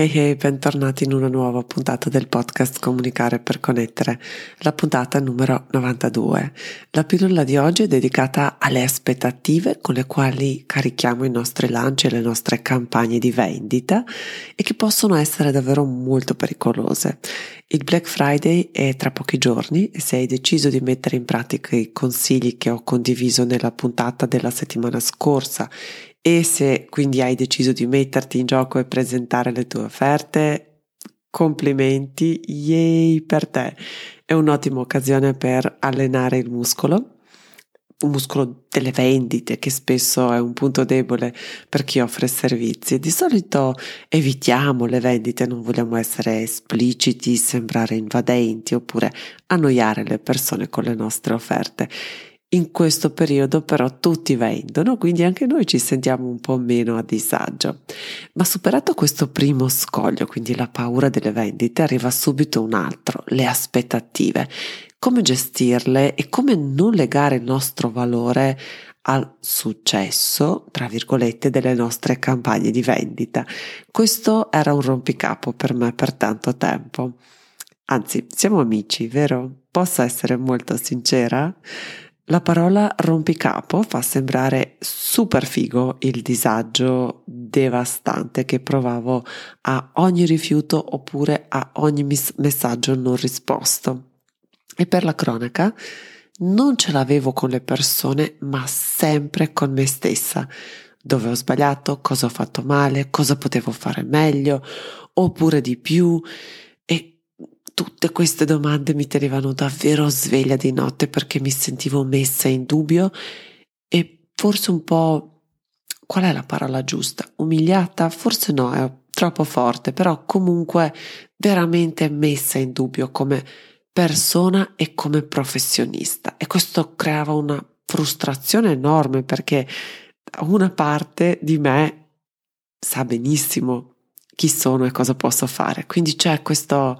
Hey hey, bentornati in una nuova puntata del podcast Comunicare per connettere, la puntata numero 92. La pillola di oggi è dedicata alle aspettative con le quali carichiamo i nostri lanci e le nostre campagne di vendita e che possono essere davvero molto pericolose. Il Black Friday è tra pochi giorni e se hai deciso di mettere in pratica i consigli che ho condiviso nella puntata della settimana scorsa e se quindi hai deciso di metterti in gioco e presentare le tue offerte, complimenti, yay per te. È un'ottima occasione per allenare il muscolo, un muscolo delle vendite che spesso è un punto debole per chi offre servizi. Di solito evitiamo le vendite, non vogliamo essere espliciti, sembrare invadenti oppure annoiare le persone con le nostre offerte. In questo periodo però tutti vendono, quindi anche noi ci sentiamo un po' meno a disagio. Ma superato questo primo scoglio, quindi la paura delle vendite, arriva subito un altro, le aspettative. Come gestirle e come non legare il nostro valore al successo, tra virgolette, delle nostre campagne di vendita. Questo era un rompicapo per me per tanto tempo. Anzi, siamo amici, vero? Posso essere molto sincera? La parola rompicapo fa sembrare super figo il disagio devastante che provavo a ogni rifiuto oppure a ogni mis- messaggio non risposto. E per la cronaca non ce l'avevo con le persone, ma sempre con me stessa. Dove ho sbagliato, cosa ho fatto male, cosa potevo fare meglio, oppure di più tutte queste domande mi tenevano davvero sveglia di notte perché mi sentivo messa in dubbio e forse un po' qual è la parola giusta? Umiliata? Forse no, è troppo forte, però comunque veramente messa in dubbio come persona e come professionista e questo creava una frustrazione enorme perché una parte di me sa benissimo chi sono e cosa posso fare. Quindi c'è questo,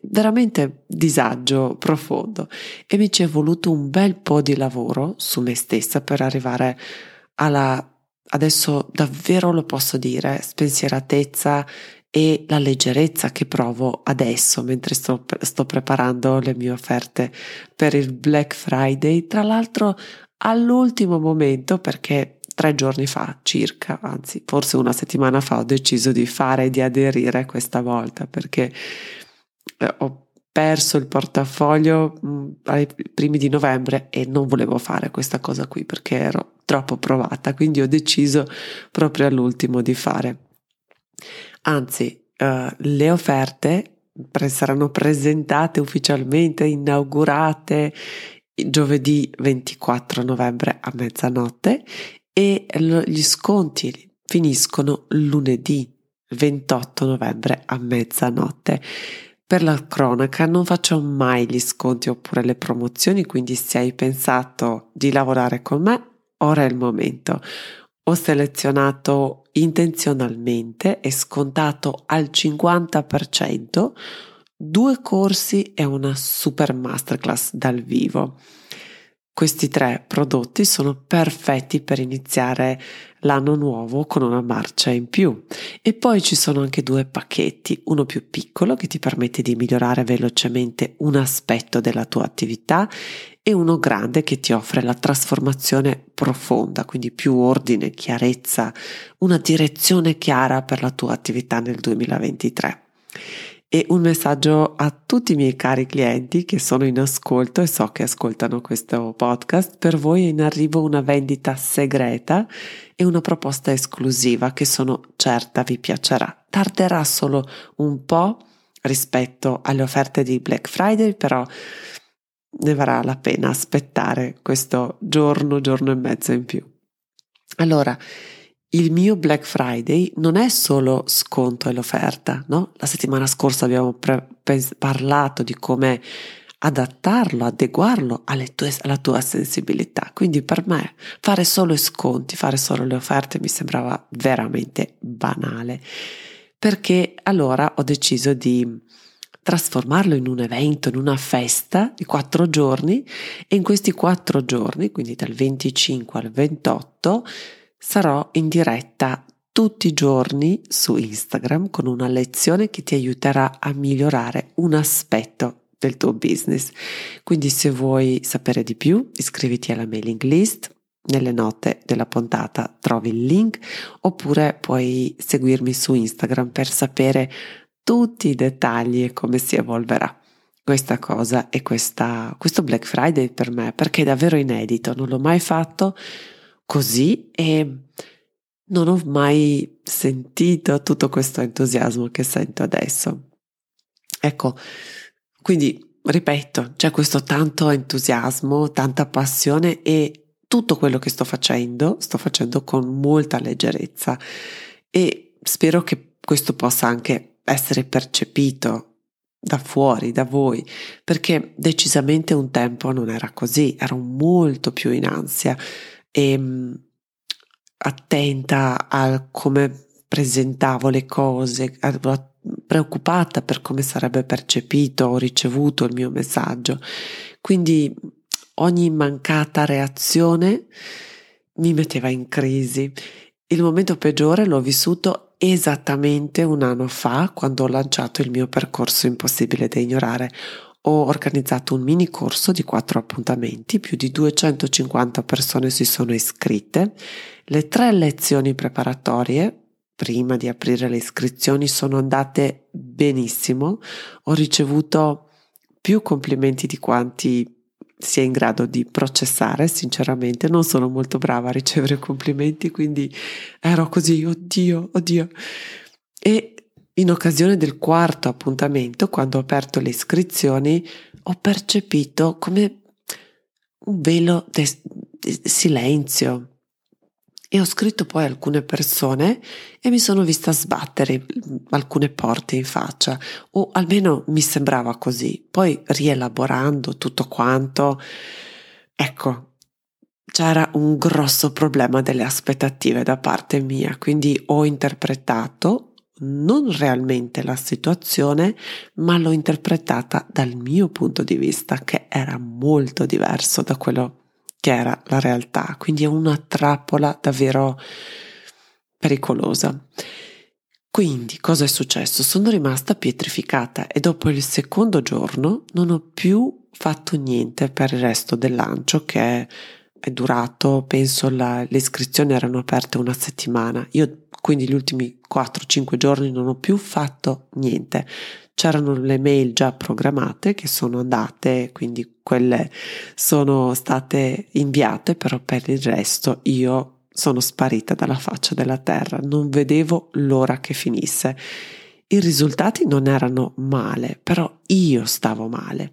veramente disagio profondo e mi ci è voluto un bel po' di lavoro su me stessa per arrivare alla, adesso davvero lo posso dire, spensieratezza e la leggerezza che provo adesso mentre sto, sto preparando le mie offerte per il Black Friday, tra l'altro all'ultimo momento perché tre giorni fa circa, anzi forse una settimana fa ho deciso di fare e di aderire questa volta perché eh, ho perso il portafoglio mm, ai primi di novembre e non volevo fare questa cosa qui perché ero troppo provata, quindi ho deciso proprio all'ultimo di fare. Anzi, uh, le offerte saranno presentate ufficialmente, inaugurate giovedì 24 novembre a mezzanotte e gli sconti finiscono lunedì 28 novembre a mezzanotte. Per la cronaca non faccio mai gli sconti oppure le promozioni, quindi se hai pensato di lavorare con me, ora è il momento. Ho selezionato intenzionalmente e scontato al 50% due corsi e una super masterclass dal vivo. Questi tre prodotti sono perfetti per iniziare l'anno nuovo con una marcia in più. E poi ci sono anche due pacchetti, uno più piccolo che ti permette di migliorare velocemente un aspetto della tua attività e uno grande che ti offre la trasformazione profonda, quindi più ordine, chiarezza, una direzione chiara per la tua attività nel 2023 e un messaggio a tutti i miei cari clienti che sono in ascolto e so che ascoltano questo podcast. Per voi è in arrivo una vendita segreta e una proposta esclusiva che sono certa vi piacerà. Tarderà solo un po' rispetto alle offerte di Black Friday, però ne varrà la pena aspettare questo giorno, giorno e mezzo in più. Allora, il mio Black Friday non è solo sconto e l'offerta, no? La settimana scorsa abbiamo pre- pens- parlato di come adattarlo, adeguarlo tue, alla tua sensibilità. Quindi per me fare solo sconti, fare solo le offerte mi sembrava veramente banale, perché allora ho deciso di trasformarlo in un evento, in una festa di quattro giorni e in questi quattro giorni, quindi dal 25 al 28, sarò in diretta tutti i giorni su Instagram con una lezione che ti aiuterà a migliorare un aspetto del tuo business. Quindi se vuoi sapere di più, iscriviti alla mailing list. Nelle note della puntata trovi il link oppure puoi seguirmi su Instagram per sapere tutti i dettagli e come si evolverà questa cosa e questa, questo Black Friday per me perché è davvero inedito, non l'ho mai fatto così e non ho mai sentito tutto questo entusiasmo che sento adesso. Ecco, quindi ripeto, c'è questo tanto entusiasmo, tanta passione e tutto quello che sto facendo, sto facendo con molta leggerezza e spero che questo possa anche essere percepito da fuori, da voi, perché decisamente un tempo non era così, ero molto più in ansia e mm, attenta a come presentavo le cose, preoccupata per come sarebbe percepito o ricevuto il mio messaggio. Quindi ogni mancata reazione mi metteva in crisi. Il momento peggiore l'ho vissuto esattamente un anno fa quando ho lanciato il mio percorso impossibile da ignorare. Ho organizzato un mini corso di quattro appuntamenti, più di 250 persone si sono iscritte. Le tre lezioni preparatorie prima di aprire le iscrizioni sono andate benissimo. Ho ricevuto più complimenti di quanti sia in grado di processare, sinceramente. Non sono molto brava a ricevere complimenti, quindi ero così, oddio, oddio. E in occasione del quarto appuntamento, quando ho aperto le iscrizioni, ho percepito come un velo di silenzio e ho scritto poi alcune persone e mi sono vista sbattere alcune porte in faccia, o almeno mi sembrava così. Poi rielaborando tutto quanto, ecco, c'era un grosso problema delle aspettative da parte mia, quindi ho interpretato non realmente la situazione, ma l'ho interpretata dal mio punto di vista, che era molto diverso da quello che era la realtà, quindi è una trappola davvero pericolosa. Quindi cosa è successo? Sono rimasta pietrificata e dopo il secondo giorno non ho più fatto niente per il resto del lancio che è durato, penso la, le iscrizioni erano aperte una settimana. Io quindi gli ultimi 4-5 giorni non ho più fatto niente c'erano le mail già programmate che sono andate, quindi quelle sono state inviate, però per il resto io sono sparita dalla faccia della terra, non vedevo l'ora che finisse. I risultati non erano male, però io stavo male.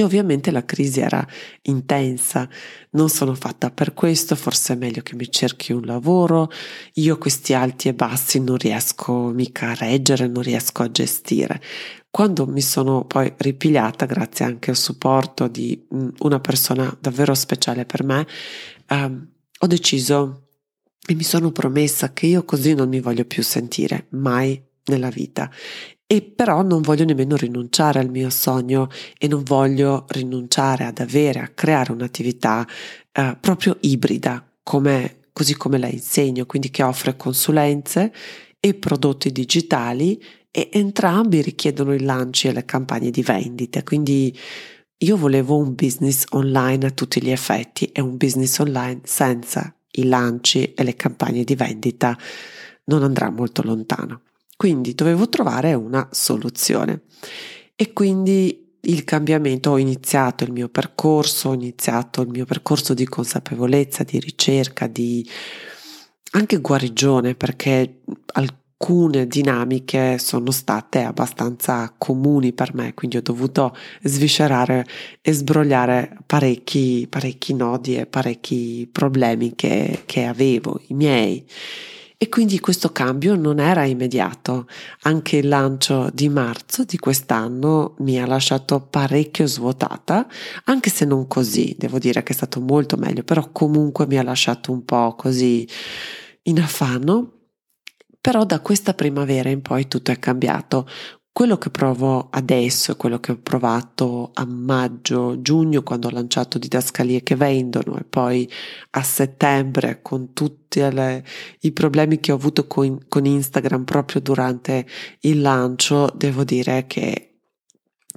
E ovviamente la crisi era intensa, non sono fatta per questo, forse è meglio che mi cerchi un lavoro, io questi alti e bassi non riesco mica a reggere, non riesco a gestire. Quando mi sono poi ripigliata, grazie anche al supporto di mm, una persona davvero speciale per me, ehm, ho deciso e mi sono promessa che io così non mi voglio più sentire mai nella vita e però non voglio nemmeno rinunciare al mio sogno e non voglio rinunciare ad avere, a creare un'attività eh, proprio ibrida, come, così come la insegno, quindi che offre consulenze e prodotti digitali e entrambi richiedono i lanci e le campagne di vendita, quindi io volevo un business online a tutti gli effetti e un business online senza i lanci e le campagne di vendita non andrà molto lontano. Quindi dovevo trovare una soluzione. E quindi il cambiamento, ho iniziato il mio percorso, ho iniziato il mio percorso di consapevolezza, di ricerca, di anche guarigione perché alcune dinamiche sono state abbastanza comuni per me, quindi ho dovuto sviscerare e sbrogliare parecchi, parecchi nodi e parecchi problemi che, che avevo, i miei e quindi questo cambio non era immediato. Anche il lancio di marzo di quest'anno mi ha lasciato parecchio svuotata, anche se non così, devo dire che è stato molto meglio, però comunque mi ha lasciato un po' così in affanno. Però da questa primavera in poi tutto è cambiato. Quello che provo adesso, quello che ho provato a maggio, giugno quando ho lanciato didascalie che vendono e poi a settembre con tutti le, i problemi che ho avuto con, con Instagram proprio durante il lancio, devo dire che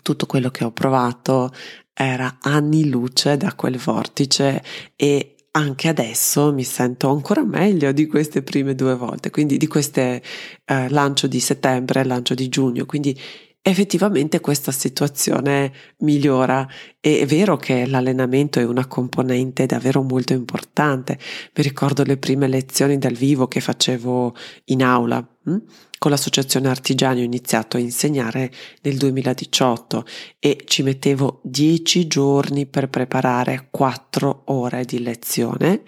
tutto quello che ho provato era anni luce da quel vortice e anche adesso mi sento ancora meglio di queste prime due volte, quindi di queste eh, lancio di settembre e lancio di giugno, quindi effettivamente questa situazione migliora e è vero che l'allenamento è una componente davvero molto importante. Mi ricordo le prime lezioni dal vivo che facevo in aula. Hm? Con l'associazione artigiani ho iniziato a insegnare nel 2018 e ci mettevo 10 giorni per preparare 4 ore di lezione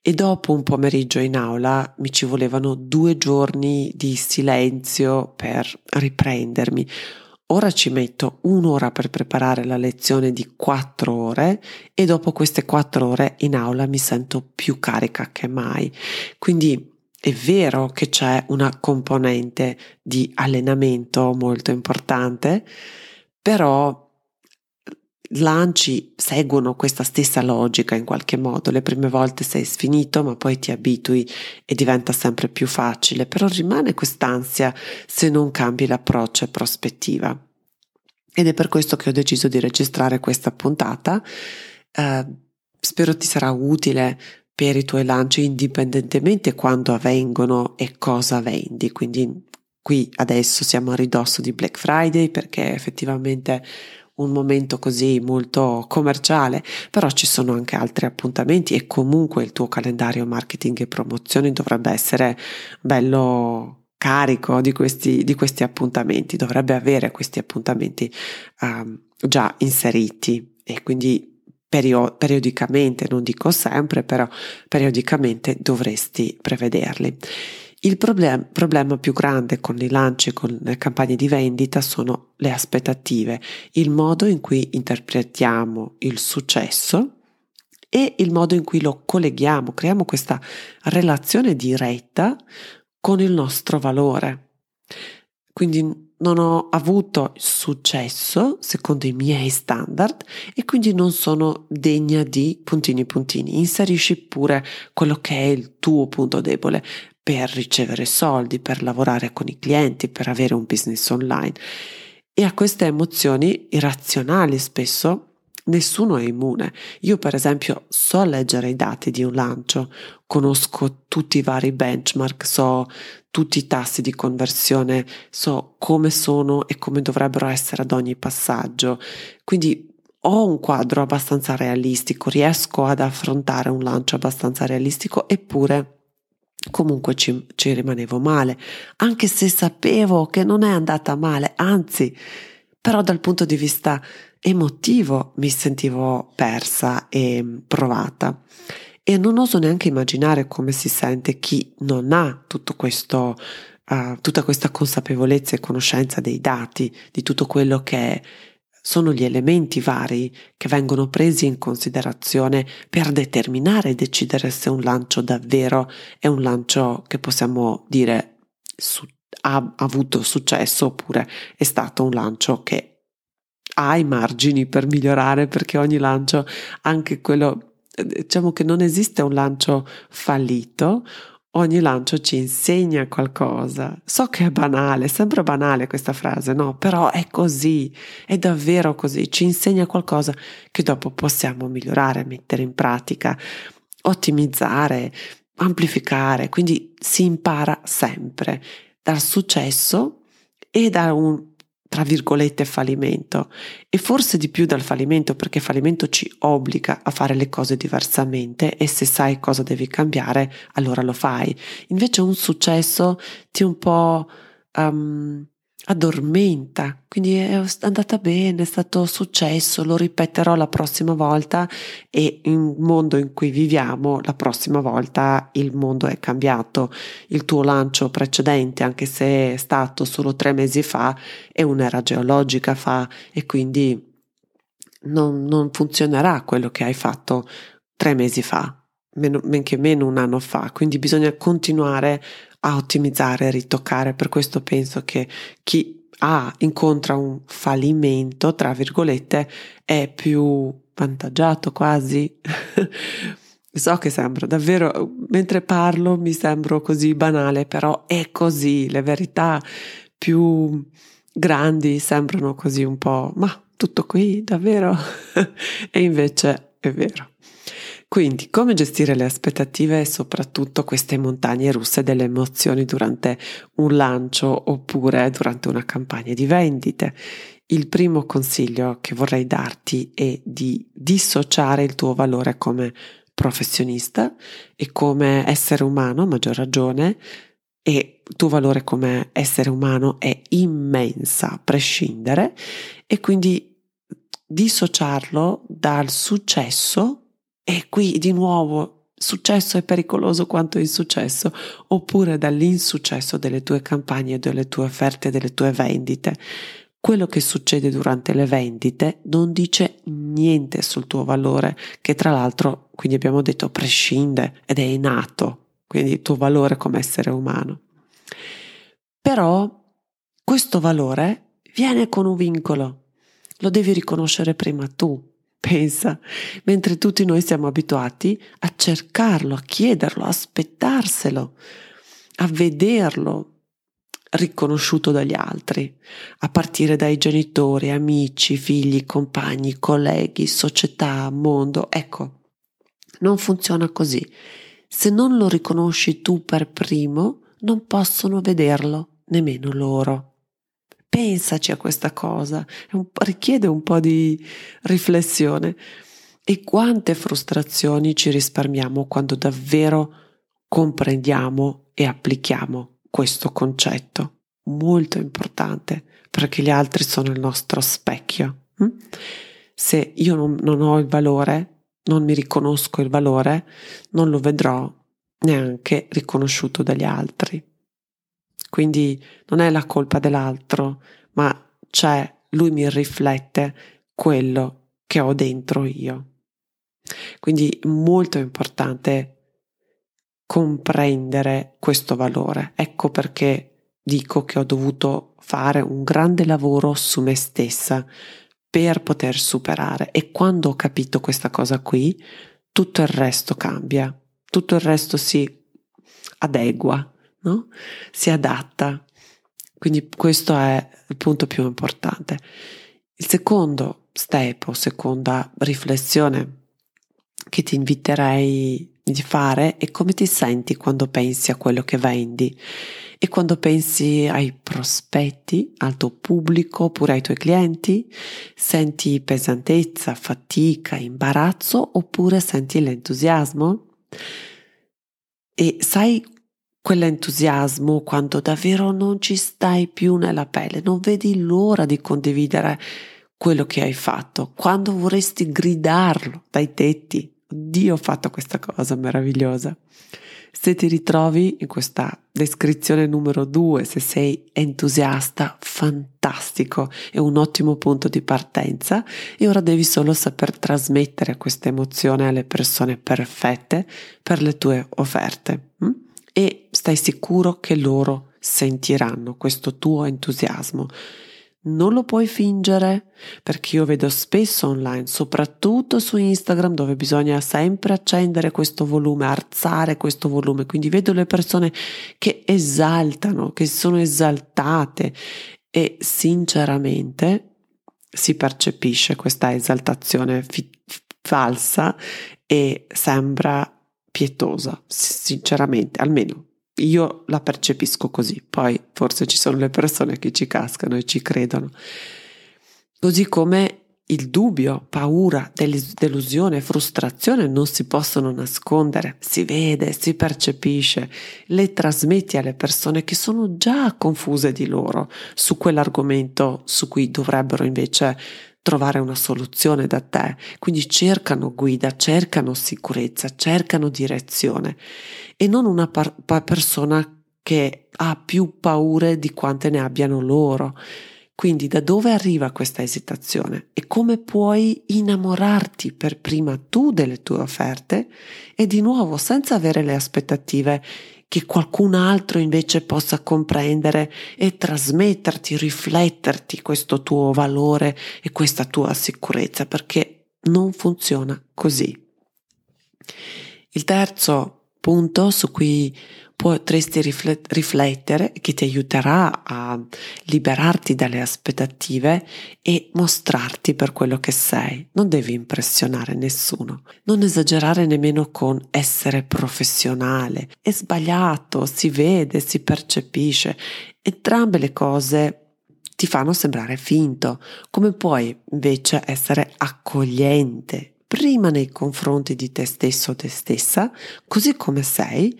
e dopo un pomeriggio in aula mi ci volevano due giorni di silenzio per riprendermi. Ora ci metto un'ora per preparare la lezione di 4 ore e dopo queste 4 ore in aula mi sento più carica che mai. Quindi è vero che c'è una componente di allenamento molto importante, però lanci seguono questa stessa logica in qualche modo. Le prime volte sei sfinito, ma poi ti abitui e diventa sempre più facile, però rimane quest'ansia se non cambi l'approccio e prospettiva. Ed è per questo che ho deciso di registrare questa puntata. Eh, spero ti sarà utile per i tuoi lanci indipendentemente quando avvengono e cosa vendi. Quindi qui adesso siamo a ridosso di Black Friday perché effettivamente un momento così molto commerciale, però ci sono anche altri appuntamenti e comunque il tuo calendario marketing e promozioni dovrebbe essere bello carico di questi, di questi appuntamenti, dovrebbe avere questi appuntamenti um, già inseriti e quindi perio- periodicamente, non dico sempre, però periodicamente dovresti prevederli. Il problem- problema più grande con i lanci, con le campagne di vendita sono le aspettative, il modo in cui interpretiamo il successo e il modo in cui lo colleghiamo, creiamo questa relazione diretta con il nostro valore. Quindi non ho avuto successo secondo i miei standard e quindi non sono degna di puntini puntini. Inserisci pure quello che è il tuo punto debole per ricevere soldi, per lavorare con i clienti, per avere un business online. E a queste emozioni irrazionali spesso Nessuno è immune. Io per esempio so leggere i dati di un lancio, conosco tutti i vari benchmark, so tutti i tassi di conversione, so come sono e come dovrebbero essere ad ogni passaggio. Quindi ho un quadro abbastanza realistico, riesco ad affrontare un lancio abbastanza realistico, eppure comunque ci, ci rimanevo male, anche se sapevo che non è andata male, anzi, però dal punto di vista emotivo mi sentivo persa e provata. E non oso neanche immaginare come si sente chi non ha tutto questo, uh, tutta questa consapevolezza e conoscenza dei dati, di tutto quello che sono gli elementi vari che vengono presi in considerazione per determinare e decidere se un lancio davvero è un lancio che possiamo dire su, ha avuto successo oppure è stato un lancio che ha i margini per migliorare perché ogni lancio, anche quello, diciamo che non esiste un lancio fallito, ogni lancio ci insegna qualcosa. So che è banale, sembra banale questa frase, no? Però è così, è davvero così, ci insegna qualcosa che dopo possiamo migliorare, mettere in pratica, ottimizzare, amplificare, quindi si impara sempre dal successo e da un tra virgolette fallimento. E forse di più dal fallimento perché fallimento ci obbliga a fare le cose diversamente e se sai cosa devi cambiare allora lo fai. Invece un successo ti un po' um, addormenta, quindi è andata bene, è stato successo, lo ripeterò la prossima volta e in mondo in cui viviamo la prossima volta il mondo è cambiato, il tuo lancio precedente anche se è stato solo tre mesi fa è un'era geologica fa e quindi non, non funzionerà quello che hai fatto tre mesi fa, men che meno un anno fa, quindi bisogna continuare a ottimizzare, ritoccare. Per questo penso che chi ha, incontra un fallimento, tra virgolette, è più vantaggiato quasi. so che sembra davvero, mentre parlo mi sembro così banale, però è così, le verità più grandi sembrano così un po', ma tutto qui, davvero? e invece è vero. Quindi, come gestire le aspettative e soprattutto queste montagne russe delle emozioni durante un lancio oppure durante una campagna di vendite? Il primo consiglio che vorrei darti è di dissociare il tuo valore come professionista e come essere umano, maggior ragione, e il tuo valore come essere umano è immensa, a prescindere, e quindi dissociarlo dal successo e qui di nuovo successo è pericoloso quanto insuccesso, oppure dall'insuccesso delle tue campagne, delle tue offerte, delle tue vendite. Quello che succede durante le vendite non dice niente sul tuo valore, che tra l'altro, quindi abbiamo detto, prescinde ed è innato, quindi il tuo valore come essere umano. Però questo valore viene con un vincolo, lo devi riconoscere prima tu, Pensa, mentre tutti noi siamo abituati a cercarlo, a chiederlo, a aspettarselo, a vederlo riconosciuto dagli altri, a partire dai genitori, amici, figli, compagni, colleghi, società, mondo. Ecco, non funziona così. Se non lo riconosci tu per primo, non possono vederlo nemmeno loro. Pensaci a questa cosa, richiede un po' di riflessione. E quante frustrazioni ci risparmiamo quando davvero comprendiamo e applichiamo questo concetto. Molto importante perché gli altri sono il nostro specchio. Hm? Se io non ho il valore, non mi riconosco il valore, non lo vedrò neanche riconosciuto dagli altri. Quindi non è la colpa dell'altro, ma c'è, lui mi riflette quello che ho dentro io. Quindi molto importante comprendere questo valore. Ecco perché dico che ho dovuto fare un grande lavoro su me stessa per poter superare e quando ho capito questa cosa qui, tutto il resto cambia, tutto il resto si adegua no? si adatta. Quindi questo è il punto più importante. Il secondo step o seconda riflessione che ti inviterei di fare è come ti senti quando pensi a quello che vendi e quando pensi ai prospetti, al tuo pubblico oppure ai tuoi clienti, senti pesantezza, fatica, imbarazzo oppure senti l'entusiasmo? E sai quell'entusiasmo quando davvero non ci stai più nella pelle, non vedi l'ora di condividere quello che hai fatto, quando vorresti gridarlo dai tetti. Dio ho fatto questa cosa meravigliosa. Se ti ritrovi in questa descrizione numero due, se sei entusiasta, fantastico, è un ottimo punto di partenza e ora devi solo saper trasmettere questa emozione alle persone perfette per le tue offerte. Hm? E stai sicuro che loro sentiranno questo tuo entusiasmo. Non lo puoi fingere perché io vedo spesso online, soprattutto su Instagram dove bisogna sempre accendere questo volume, alzare questo volume, quindi vedo le persone che esaltano, che sono esaltate e sinceramente si percepisce questa esaltazione fi- falsa e sembra pietosa, sinceramente, almeno io la percepisco così, poi forse ci sono le persone che ci cascano e ci credono. Così come il dubbio, paura, delusione, frustrazione non si possono nascondere, si vede, si percepisce, le trasmetti alle persone che sono già confuse di loro su quell'argomento su cui dovrebbero invece trovare una soluzione da te. Quindi cercano guida, cercano sicurezza, cercano direzione e non una par- persona che ha più paure di quante ne abbiano loro quindi da dove arriva questa esitazione e come puoi innamorarti per prima tu delle tue offerte e di nuovo senza avere le aspettative che qualcun altro invece possa comprendere e trasmetterti, rifletterti questo tuo valore e questa tua sicurezza perché non funziona così. Il terzo punto su cui potresti riflettere che ti aiuterà a liberarti dalle aspettative e mostrarti per quello che sei. Non devi impressionare nessuno. Non esagerare nemmeno con essere professionale. È sbagliato, si vede, si percepisce. Entrambe le cose ti fanno sembrare finto. Come puoi invece essere accogliente prima nei confronti di te stesso o te stessa, così come sei,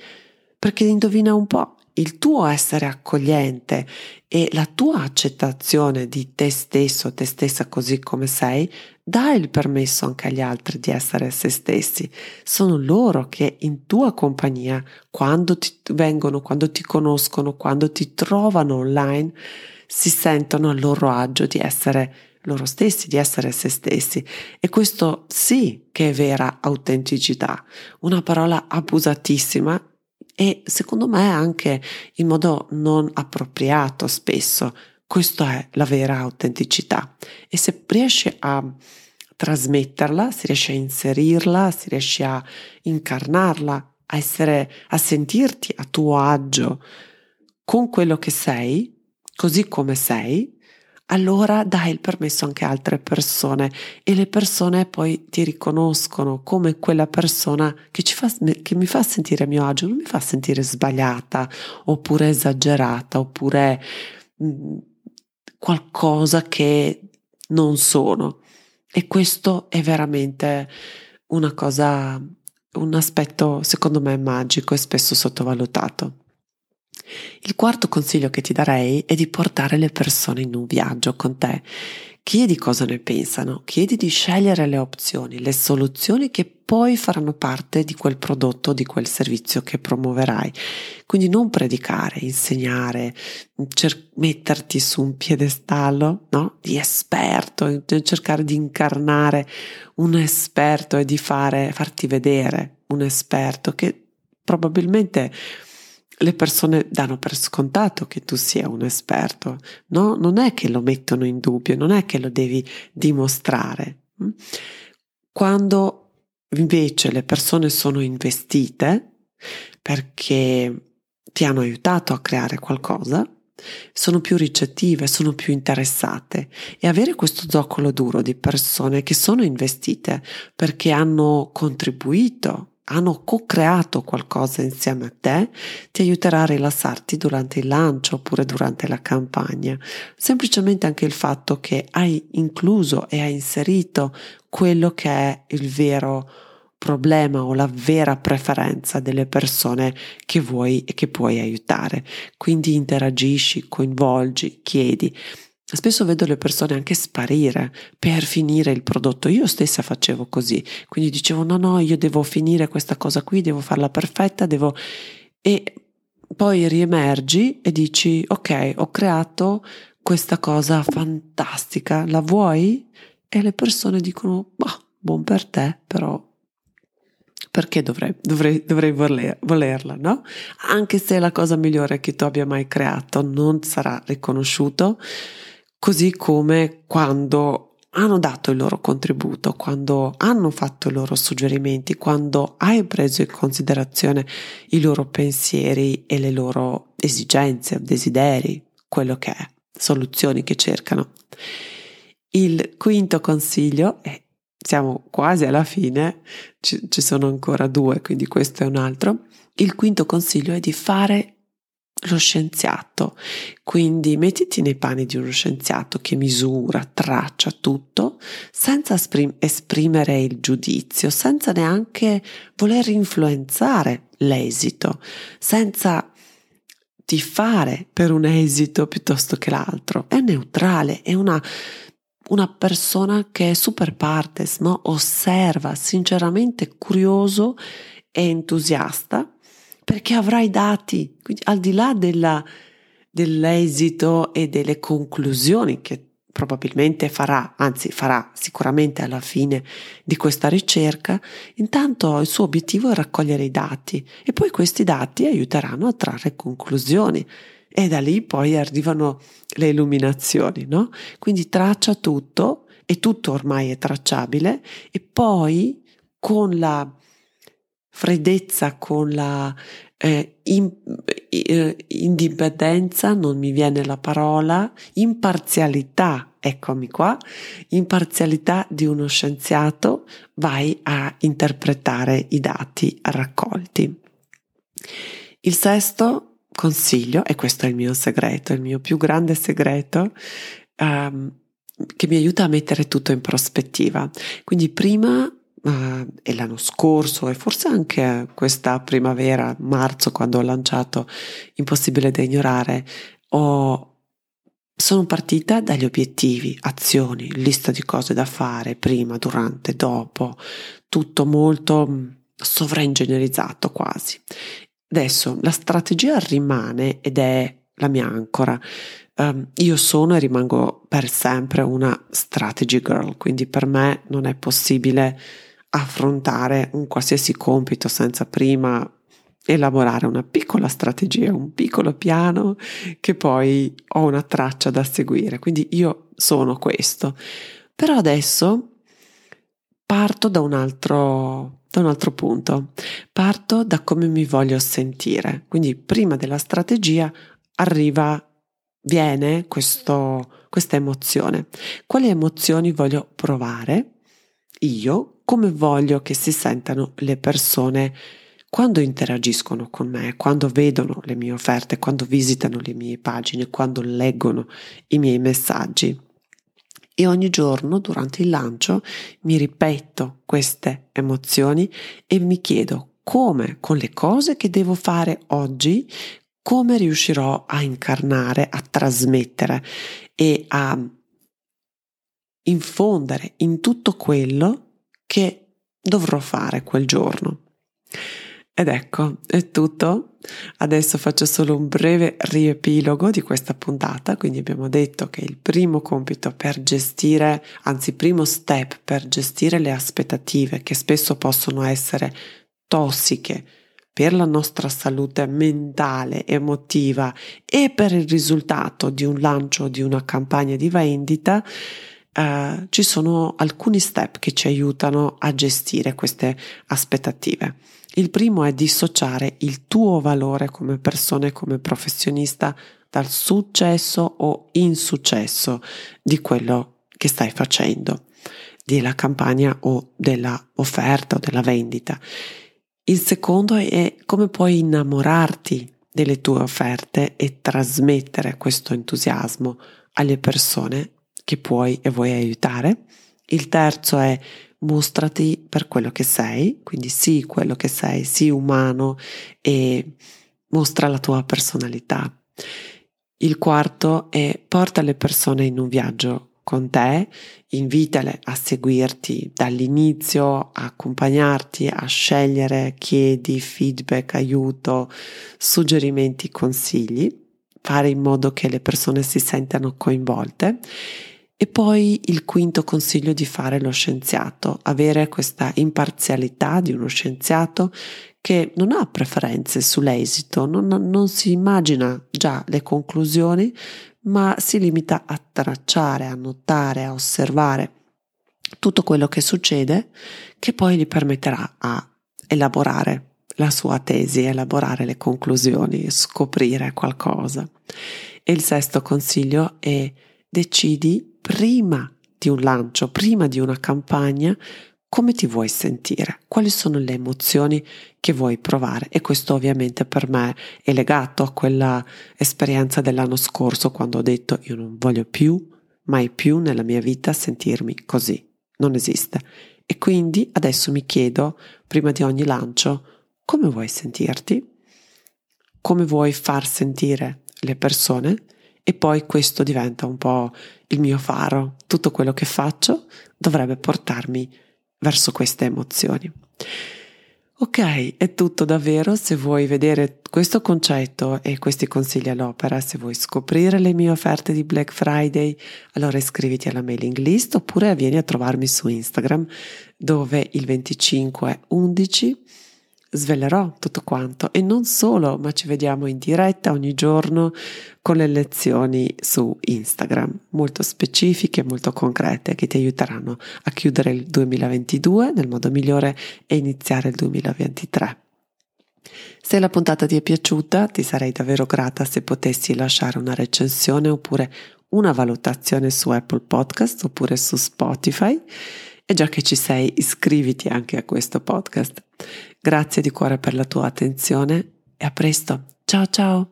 perché indovina un po', il tuo essere accogliente e la tua accettazione di te stesso, te stessa così come sei, dà il permesso anche agli altri di essere se stessi. Sono loro che in tua compagnia, quando ti vengono, quando ti conoscono, quando ti trovano online, si sentono a loro agio di essere loro stessi, di essere se stessi. E questo sì che è vera autenticità, una parola abusatissima e secondo me anche in modo non appropriato spesso. Questa è la vera autenticità e se riesci a trasmetterla, si riesce a inserirla, si riesce a incarnarla, a essere, a sentirti a tuo agio con quello che sei, così come sei, allora dai il permesso anche a altre persone e le persone poi ti riconoscono come quella persona che, fa, che mi fa sentire a mio agio, non mi fa sentire sbagliata oppure esagerata oppure mm, qualcosa che non sono. E questo è veramente una cosa, un aspetto secondo me magico e spesso sottovalutato. Il quarto consiglio che ti darei è di portare le persone in un viaggio con te. Chiedi cosa ne pensano, chiedi di scegliere le opzioni, le soluzioni che poi faranno parte di quel prodotto, di quel servizio che promuoverai. Quindi non predicare, insegnare, cer- metterti su un piedestallo no? di esperto, cercare di incarnare un esperto e di fare, farti vedere un esperto che probabilmente le persone danno per scontato che tu sia un esperto, no? Non è che lo mettono in dubbio, non è che lo devi dimostrare. Mm? Quando invece le persone sono investite perché ti hanno aiutato a creare qualcosa, sono più ricettive, sono più interessate e avere questo zoccolo duro di persone che sono investite perché hanno contribuito hanno co-creato qualcosa insieme a te, ti aiuterà a rilassarti durante il lancio oppure durante la campagna. Semplicemente anche il fatto che hai incluso e hai inserito quello che è il vero problema o la vera preferenza delle persone che vuoi e che puoi aiutare. Quindi interagisci, coinvolgi, chiedi. Spesso vedo le persone anche sparire per finire il prodotto. Io stessa facevo così, quindi dicevo no, no, io devo finire questa cosa qui, devo farla perfetta, devo... E poi riemergi e dici ok, ho creato questa cosa fantastica, la vuoi? E le persone dicono, bah, buon per te, però perché dovrei, dovrei, dovrei voler, volerla, no? Anche se è la cosa migliore che tu abbia mai creato non sarà riconosciuto così come quando hanno dato il loro contributo, quando hanno fatto i loro suggerimenti, quando hai preso in considerazione i loro pensieri e le loro esigenze, desideri, quello che è, soluzioni che cercano. Il quinto consiglio, e siamo quasi alla fine, ci, ci sono ancora due, quindi questo è un altro. Il quinto consiglio è di fare lo scienziato. Quindi mettiti nei panni di uno scienziato che misura, traccia tutto senza esprimere il giudizio, senza neanche voler influenzare l'esito, senza tifare per un esito piuttosto che l'altro. È neutrale, è una, una persona che è super partes, no? osserva, sinceramente curioso e entusiasta perché avrai dati, quindi al di là della, dell'esito e delle conclusioni che probabilmente farà, anzi farà sicuramente alla fine di questa ricerca, intanto il suo obiettivo è raccogliere i dati e poi questi dati aiuteranno a trarre conclusioni e da lì poi arrivano le illuminazioni, no? Quindi traccia tutto e tutto ormai è tracciabile e poi con la freddezza, con la eh, in, eh, indipendenza, non mi viene la parola, imparzialità, eccomi qua, imparzialità di uno scienziato, vai a interpretare i dati raccolti. Il sesto consiglio, e questo è il mio segreto, il mio più grande segreto, um, che mi aiuta a mettere tutto in prospettiva. Quindi prima uh, e l'anno scorso e forse anche questa primavera, marzo, quando ho lanciato Impossibile da ignorare, ho sono partita dagli obiettivi, azioni, lista di cose da fare prima, durante, dopo, tutto molto mm, sovraingegnerizzato quasi. Adesso la strategia rimane ed è la mia ancora. Um, io sono e rimango per sempre una strategy girl, quindi per me non è possibile affrontare un qualsiasi compito senza prima elaborare una piccola strategia, un piccolo piano che poi ho una traccia da seguire. Quindi io sono questo. Però adesso parto da un altro, da un altro punto, parto da come mi voglio sentire. Quindi prima della strategia arriva, viene questo, questa emozione. Quali emozioni voglio provare? Io come voglio che si sentano le persone quando interagiscono con me, quando vedono le mie offerte, quando visitano le mie pagine, quando leggono i miei messaggi. E ogni giorno durante il lancio mi ripeto queste emozioni e mi chiedo come con le cose che devo fare oggi, come riuscirò a incarnare, a trasmettere e a infondere in tutto quello che dovrò fare quel giorno. Ed ecco, è tutto. Adesso faccio solo un breve riepilogo di questa puntata, quindi abbiamo detto che il primo compito per gestire, anzi primo step per gestire le aspettative che spesso possono essere tossiche per la nostra salute mentale, emotiva e per il risultato di un lancio di una campagna di vendita, eh, ci sono alcuni step che ci aiutano a gestire queste aspettative. Il primo è dissociare il tuo valore come persona e come professionista dal successo o insuccesso di quello che stai facendo, della campagna o della offerta o della vendita. Il secondo è come puoi innamorarti delle tue offerte e trasmettere questo entusiasmo alle persone che puoi e vuoi aiutare. Il terzo è mostrati per quello che sei, quindi sii quello che sei, sii umano e mostra la tua personalità. Il quarto è porta le persone in un viaggio con te, invitale a seguirti dall'inizio, a accompagnarti, a scegliere, chiedi feedback, aiuto, suggerimenti, consigli, fare in modo che le persone si sentano coinvolte e poi il quinto consiglio di fare lo scienziato, avere questa imparzialità di uno scienziato che non ha preferenze sull'esito, non, non si immagina già le conclusioni, ma si limita a tracciare, a notare, a osservare tutto quello che succede che poi gli permetterà a elaborare la sua tesi, elaborare le conclusioni, scoprire qualcosa. E il sesto consiglio è decidi prima di un lancio, prima di una campagna, come ti vuoi sentire, quali sono le emozioni che vuoi provare? E questo ovviamente per me è legato a quella esperienza dell'anno scorso quando ho detto io non voglio più, mai più nella mia vita sentirmi così, non esiste. E quindi adesso mi chiedo, prima di ogni lancio, come vuoi sentirti, come vuoi far sentire le persone? E poi questo diventa un po' il mio faro, tutto quello che faccio dovrebbe portarmi verso queste emozioni. Ok, è tutto davvero. Se vuoi vedere questo concetto e questi consigli all'opera, se vuoi scoprire le mie offerte di Black Friday, allora iscriviti alla mailing list oppure vieni a trovarmi su Instagram dove il 25 11 svelerò tutto quanto e non solo, ma ci vediamo in diretta ogni giorno con le lezioni su Instagram, molto specifiche, molto concrete, che ti aiuteranno a chiudere il 2022 nel modo migliore e iniziare il 2023. Se la puntata ti è piaciuta, ti sarei davvero grata se potessi lasciare una recensione oppure una valutazione su Apple Podcast oppure su Spotify. E già che ci sei, iscriviti anche a questo podcast. Grazie di cuore per la tua attenzione e a presto. Ciao ciao!